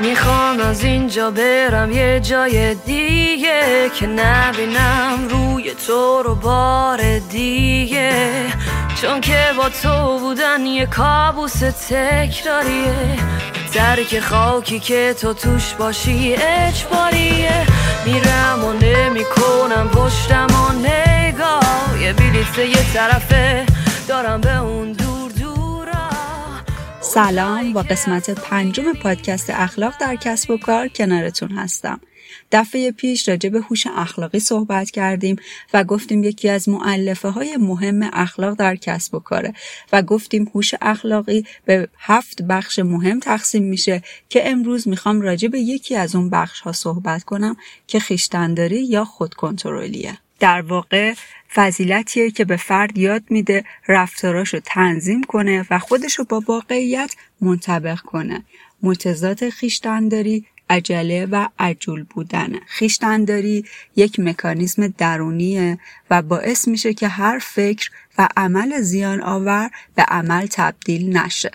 می‌خوام از اینجا برم یه جای دیگه که نبینم روی تو رو بار دیگه. چون که با تو بودن یه کابوس تکراریه. درک خاکی که تو توش باشی اجباریه. میرم و نمی‌کنم پشتم و نگاه. یه بلیت یه طرفه دارم به اون دورا سلام با قسمت پنجم پادکست اخلاق در کسب و کار کنارتون هستم. دفعه پیش راجع به هوش اخلاقی صحبت کردیم و گفتیم یکی از معلفه های مهم اخلاق در کسب و کاره و گفتیم هوش اخلاقی به هفت بخش مهم تقسیم میشه که امروز می‌خوام راجع به یکی از اون بخش ها صحبت کنم که خیشتنداری یا خودکنترلیه. در واقع فضیلتیه که به فرد یاد میده رفتاراشو تنظیم کنه و خودشو با واقعیت منطبق کنه. متضاد خیشتنداری عجله و عجول بودن. خیشتنداری یک مکانیزم درونیه و باعث میشه که هر فکر و عمل زیان آور به عمل تبدیل نشه.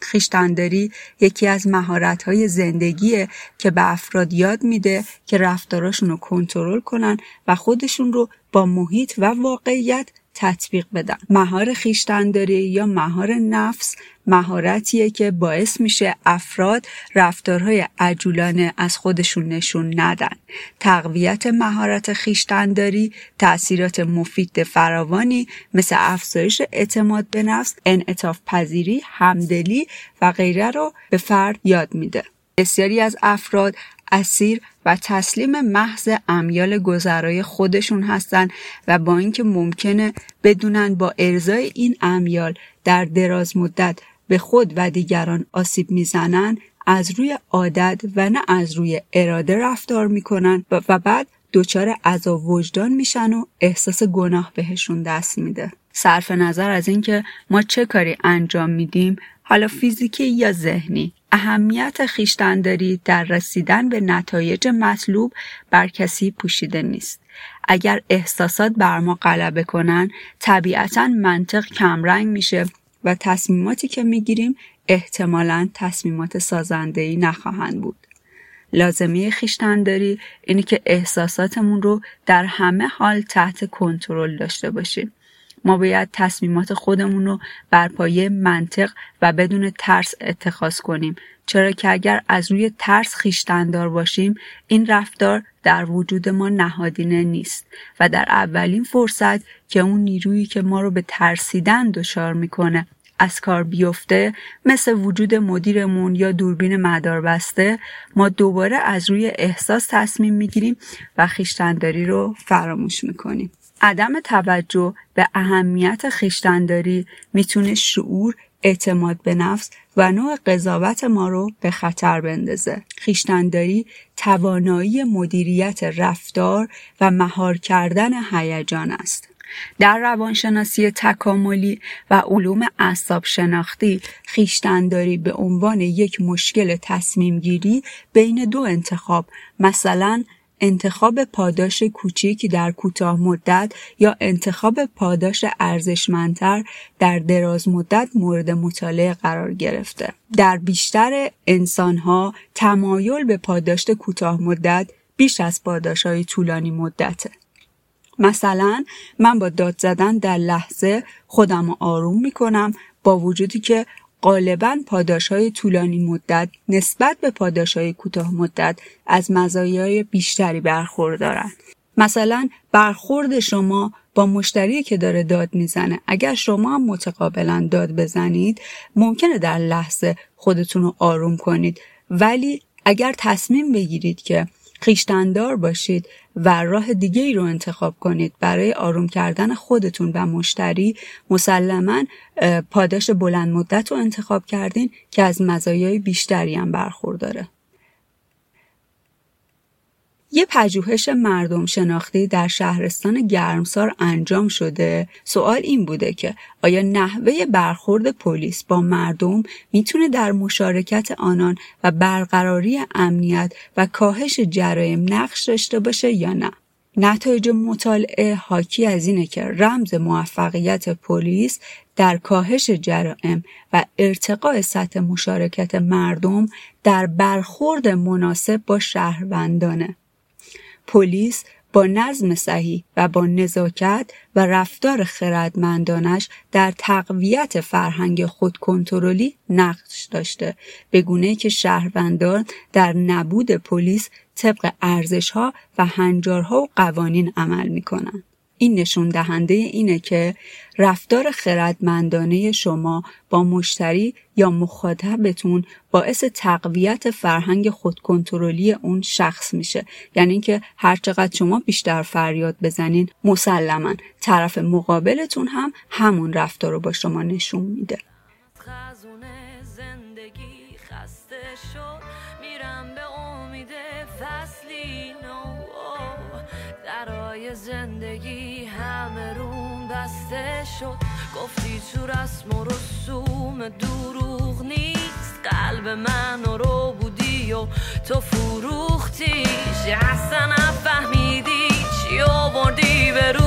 خیشتنداری یکی از مهارت‌های زندگیه که به افراد یاد میده که رفتاراشون رو کنترل کنن و خودشون رو با محیط و واقعیت تطبیق بدن مهار خیشتنداری یا مهار نفس مهارتیه که باعث میشه افراد رفتارهای عجولانه از خودشون نشون ندن. تقویت مهارت خیشتنداری تاثیرات مفید فراوانی مثل افزایش اعتماد به نفس انعطاف پذیری همدلی و غیره رو به فرد یاد میده. بسیاری از افراد اسیر و تسلیم محض امیال گذرای خودشون هستن و با اینکه ممکنه بدونن با ارزای این امیال در دراز مدت به خود و دیگران آسیب می‌زنن از روی عادت و نه از روی اراده رفتار می‌کنن و بعد دچار عذاب وجدان میشن و احساس گناه بهشون دست میده. صرف نظر از اینکه ما چه کاری انجام میدیم حالا فیزیکی یا ذهنی؟ اهمیت خیشتنداری در رسیدن به نتایج مطلوب بر کسی پوشیده نیست. اگر احساسات بر ما غلبه کنن طبیعتا منطق کمرنگ میشه و تصمیماتی که می‌گیریم احتمالا تصمیمات سازندهی نخواهند بود. لازمه خیشتنداری اینه که احساساتمون رو در همه حال تحت کنترل داشته باشیم. ما باید تصمیمات خودمون رو بر پایه منطق و بدون ترس اتخاذ کنیم. چرا که اگر از روی ترس خیشتندار باشیم این رفتار در وجود ما نهادینه نیست و در اولین فرصت که اون نیرویی که ما رو به ترسیدن دچار می‌کنه از کار بیفته مثل وجود مدیرمون یا دوربین مدار بسته ما دوباره از روی احساس تصمیم می‌گیریم و خیشتنداری رو فراموش می‌کنیم. عدم توجه به اهمیت خیشتنداری می‌تونه شعور اعتماد به نفس و نوع قضاوت ما رو به خطر بندازه. خیشتنداری توانایی مدیریت رفتار و مهار کردن هیجان است. در روانشناسی تکاملی و علوم اعصاب شناختی خیشتنداری به عنوان یک مشکل تصمیم گیری بین دو انتخاب مثلا انتخاب پاداش کوچیک در کوتاه مدت یا انتخاب پاداش ارزشمندتر در دراز مدت مورد مطالعه قرار گرفته. در بیشتر انسانها تمایل به پاداش کوتاه مدت بیش از پاداش های طولانی مدته. مثلا من با داد زدن در لحظه خودم رو آروم می کنم با وجودی که غالبا پاداش های طولانی مدت نسبت به پاداش های کوتاه مدت از مزایای بیشتری برخوردارند. مثلا برخورد شما با مشتری که داره داد می‌زنه اگر شما هم متقابلا داد بزنید ممکنه در لحظه خودتون رو آروم کنید ولی اگر تصمیم بگیرید که خیشتندار باشید و راه دیگه ای رو انتخاب کنید برای آروم کردن خودتون و مشتری مسلما پاداش بلند مدت رو انتخاب کردین که از مزایای بیشتری هم برخورداره. یه پژوهش مردم شناختی در شهرستان گرمسار انجام شده سوال این بوده که آیا نحوه برخورد پلیس با مردم می‌تونه در مشارکت آنان و برقراری امنیت و کاهش جرایم نقش داشته باشه یا نه نتایج مطالعه حاکی از اینه که رمز موفقیت پلیس در کاهش جرائم و ارتقاء سطح مشارکت مردم در برخورد مناسب با شهروندانه. پلیس با نظم صحیح و با نزاکت و رفتار خردمندانش در تقویت فرهنگ خودکنترلی نقش داشته به گونه که شهروندان در نبود پلیس طبق ارزشها و هنجارها و قوانین عمل می کنند. این نشون دهنده اینه که رفتار خردمندانه شما با مشتری یا مخاطبتون باعث تقویت فرهنگ خودکنترلی اون شخص میشه. یعنی اینکه هر چقدر شما بیشتر فریاد بزنین مسلما طرف مقابلتون هم همون رفتار رو با شما نشون میده. زندگی همه روم بسته شد. گفتی تو رسم و رسوم دروغ نیست. قلب من رو بودی و تو فروختیش اصلا نفهمیدی چی آوردی به روزم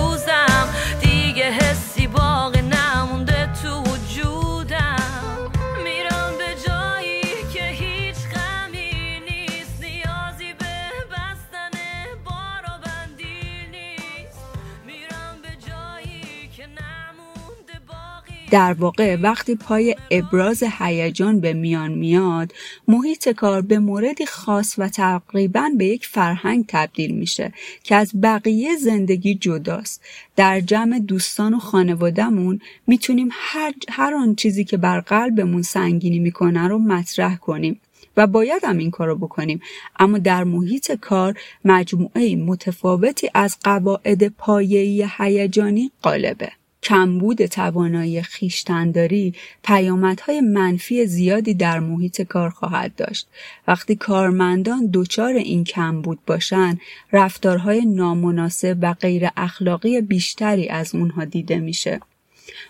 در واقع وقتی پای ابراز هیجان به میان میاد محیط کار به موردی خاص و تقریبا به یک فرهنگ تبدیل میشه که از بقیه زندگی جداست. در جمع دوستان و خانوادهمون می‌تونیم هر, هر آن چیزی که بر قلبمون سنگینی می‌کنه رو مطرح کنیم و باید هم این کارو بکنیم. اما در محیط کار مجموعه متفاوتی از قواعد پایه‌ای هیجانی غالبه. کمبود توانایی خیشتنداری پیامدهای منفی زیادی در محیط کار خواهد داشت. وقتی کارمندان دچار این کمبود باشند رفتارهای نامناسب و غیر اخلاقی بیشتری از اونها دیده میشه.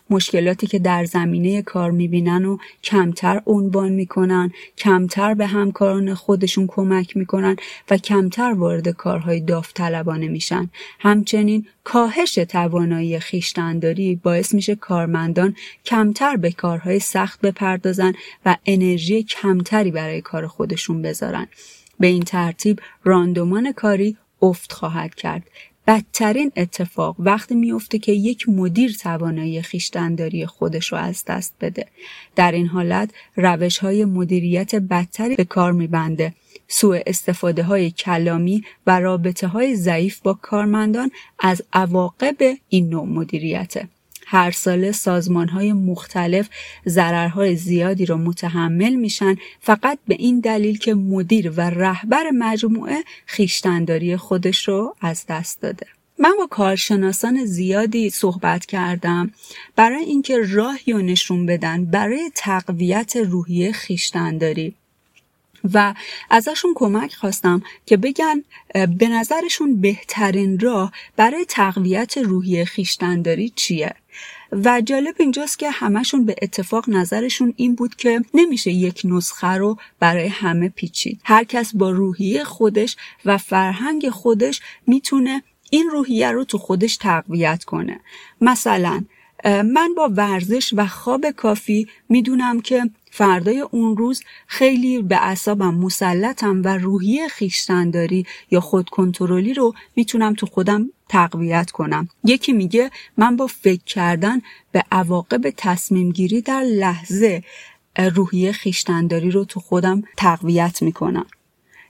مشکلاتی که در زمینه کار می‌بینن و کمتر عنوان می‌کنن کمتر به همکاران خودشون کمک می‌کنن و کمتر وارد کارهای داوطلبانه میشن. همچنین کاهش توانایی خیشتنداری باعث میشه کارمندان کمتر به کارهای سخت بپردازن و انرژی کمتری برای کار خودشون بذارن. به این ترتیب راندومان کاری افت خواهد کرد. بدترین اتفاق وقتی میفته که یک مدیر توانایی خیشتنداری خودش رو از دست بده. در این حالت روش های مدیریت بدتری به کار میبنده. سوء استفاده های کلامی و رابطه های ضعیف با کارمندان از عواقب این نوع مدیریته. هر ساله سازمان های مختلف ضررهای زیادی را متحمل میشن فقط به این دلیل که مدیر و رهبر مجموعه خیشتنداری خودش رو از دست داده. من با کارشناسان زیادی صحبت کردم. برای اینکه راهی و نشون بدن برای تقویت روحیه خیشتنداری. و ازشون کمک خواستم که بگن به نظرشون بهترین راه برای تقویت روحیه خیشتنداری چیه؟ و جالب اینجاست که همشون به اتفاق نظرشون این بود که نمیشه یک نسخه رو برای همه پیچید. هر کس با روحیه خودش و فرهنگ خودش می‌تونه این روحیه رو تو خودش تقویت کنه. مثلا من با ورزش و خواب کافی می‌دونم که فردای اون روز خیلی به اعصابم مسلطم و روحی خیشتنداری یا خودکنترلی رو می‌تونم تو خودم تقویت کنم. یکی میگه من با فکر کردن به عواقب تصمیم گیری در لحظه روحی خیشتنداری رو تو خودم تقویت می‌کنم.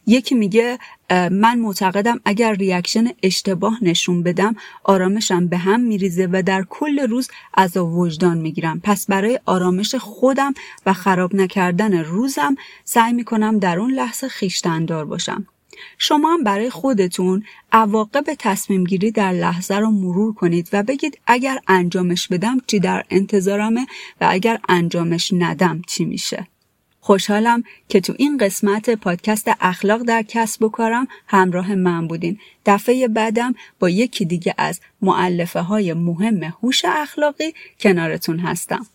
یکی میگه من معتقدم اگر ریاکشن اشتباه نشون بدم آرامشم به هم میریزه و در کل روز از وجدان می‌گیرم. پس برای آرامش خودم و خراب نکردن روزم سعی می‌کنم در اون لحظه خیشتندار باشم. شما هم برای خودتون عواقب تصمیم گیری در لحظه رو مرور کنید و بگید اگر انجامش بدم چی در انتظارمه و اگر انجامش ندم چی میشه. خوشحالم که تو این قسمت پادکست اخلاق در کسب و کارم همراه من بودین. دفعه بعدم با یکی دیگه از معلفه های مهم هوش اخلاقی کنارتون هستم.